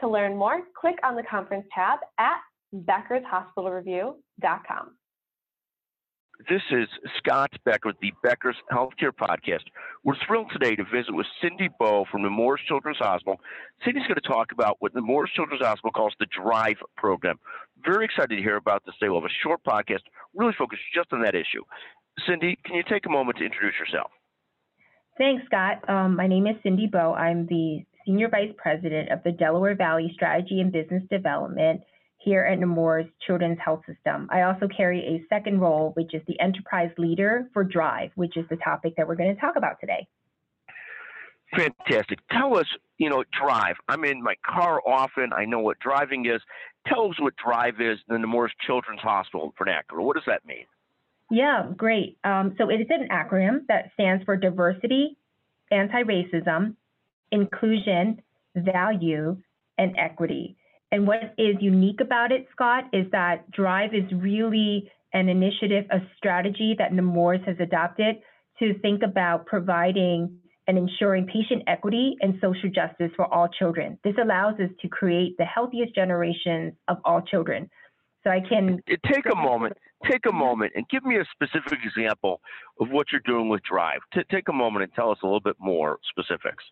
To learn more, click on the conference tab at beckershospitalreview.com. This is Scott Becker with the Becker's Healthcare Podcast. We're thrilled today to visit with Cindy Bowe from the Nemours Children's Hospital. Cindy's going to talk about what the Nemours Children's Hospital calls the DRIVE program. Very excited to hear about this today. We'll have a short podcast really focused just on that issue. Cindy, can you take a moment to introduce yourself? Thanks, Scott. Um, my name is Cindy Bowe. I'm the Senior Vice President of the Delaware Valley Strategy and Business Development here at Nemours Children's Health System. I also carry a second role, which is the Enterprise Leader for Drive, which is the topic that we're going to talk about today. Fantastic. Tell us, you know, Drive. I'm in my car often. I know what driving is. Tell us what Drive is in the Nemours Children's Hospital vernacular. What does that mean? Yeah, great. Um, so it is an acronym that stands for diversity, anti racism, inclusion, value, and equity. And what is unique about it, Scott, is that Drive is really an initiative, a strategy that Nemours has adopted to think about providing and ensuring patient equity and social justice for all children. This allows us to create the healthiest generations of all children. So I can take a moment, take a moment, and give me a specific example of what you're doing with Drive. T- take a moment and tell us a little bit more specifics.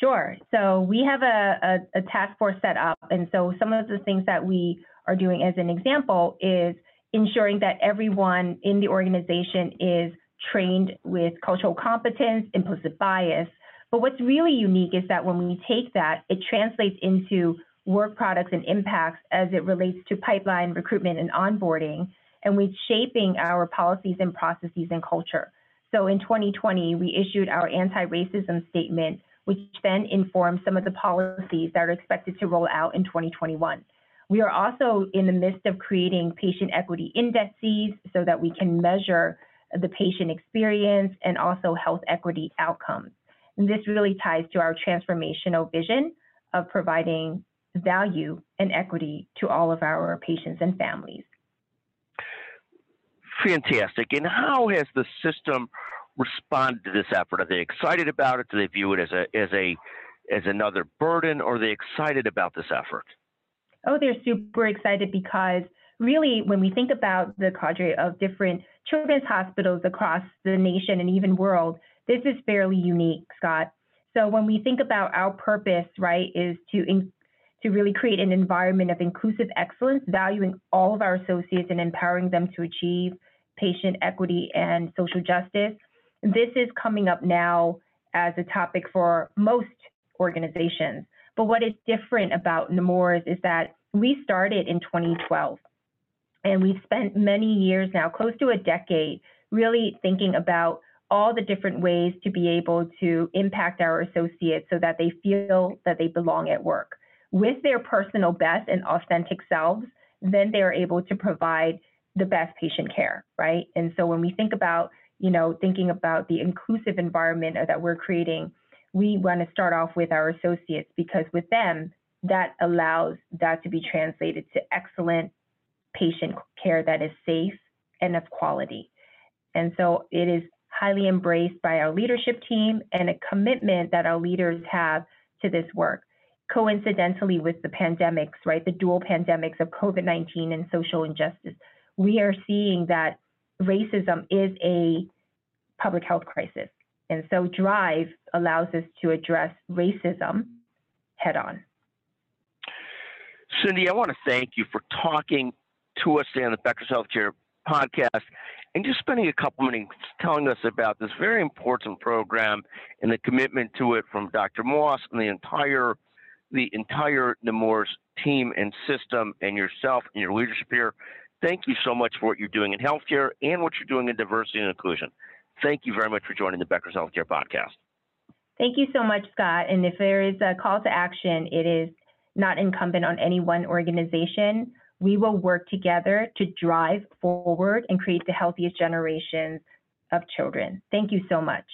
Sure. So we have a, a, a, task force set up. And so some of the things that we are doing as an example is ensuring that everyone in the organization is trained with cultural competence, implicit bias. But what's really unique is that when we take that, it translates into work products and impacts as it relates to pipeline recruitment and onboarding. And we're shaping our policies and processes and culture. So in 2020, we issued our anti racism statement which then informs some of the policies that are expected to roll out in 2021. We are also in the midst of creating patient equity indices so that we can measure the patient experience and also health equity outcomes. And this really ties to our transformational vision of providing value and equity to all of our patients and families. Fantastic. And how has the system respond to this effort? Are they excited about it? Do they view it as a as a as another burden, or are they excited about this effort? Oh, they're super excited because really, when we think about the cadre of different children's hospitals across the nation and even world, this is fairly unique, Scott. So when we think about our purpose, right, is to in, to really create an environment of inclusive excellence, valuing all of our associates and empowering them to achieve patient equity and social justice. This is coming up now as a topic for most organizations. But what is different about Nemours is that we started in 2012 and we've spent many years now, close to a decade, really thinking about all the different ways to be able to impact our associates so that they feel that they belong at work. With their personal best and authentic selves, then they are able to provide the best patient care, right? And so when we think about you know, thinking about the inclusive environment uh, that we're creating, we want to start off with our associates because with them, that allows that to be translated to excellent patient care that is safe and of quality. And so it is highly embraced by our leadership team and a commitment that our leaders have to this work. Coincidentally, with the pandemics, right, the dual pandemics of COVID 19 and social injustice, we are seeing that racism is a public health crisis. And so DRIVE allows us to address racism head on. Cindy, I want to thank you for talking to us today on the Becker's Healthcare podcast and just spending a couple minutes telling us about this very important program and the commitment to it from Dr. Moss and the entire the entire Nemours team and system and yourself and your leadership here. Thank you so much for what you're doing in healthcare and what you're doing in diversity and inclusion. Thank you very much for joining the Becker's Healthcare Podcast. Thank you so much, Scott. And if there is a call to action, it is not incumbent on any one organization. We will work together to drive forward and create the healthiest generations of children. Thank you so much.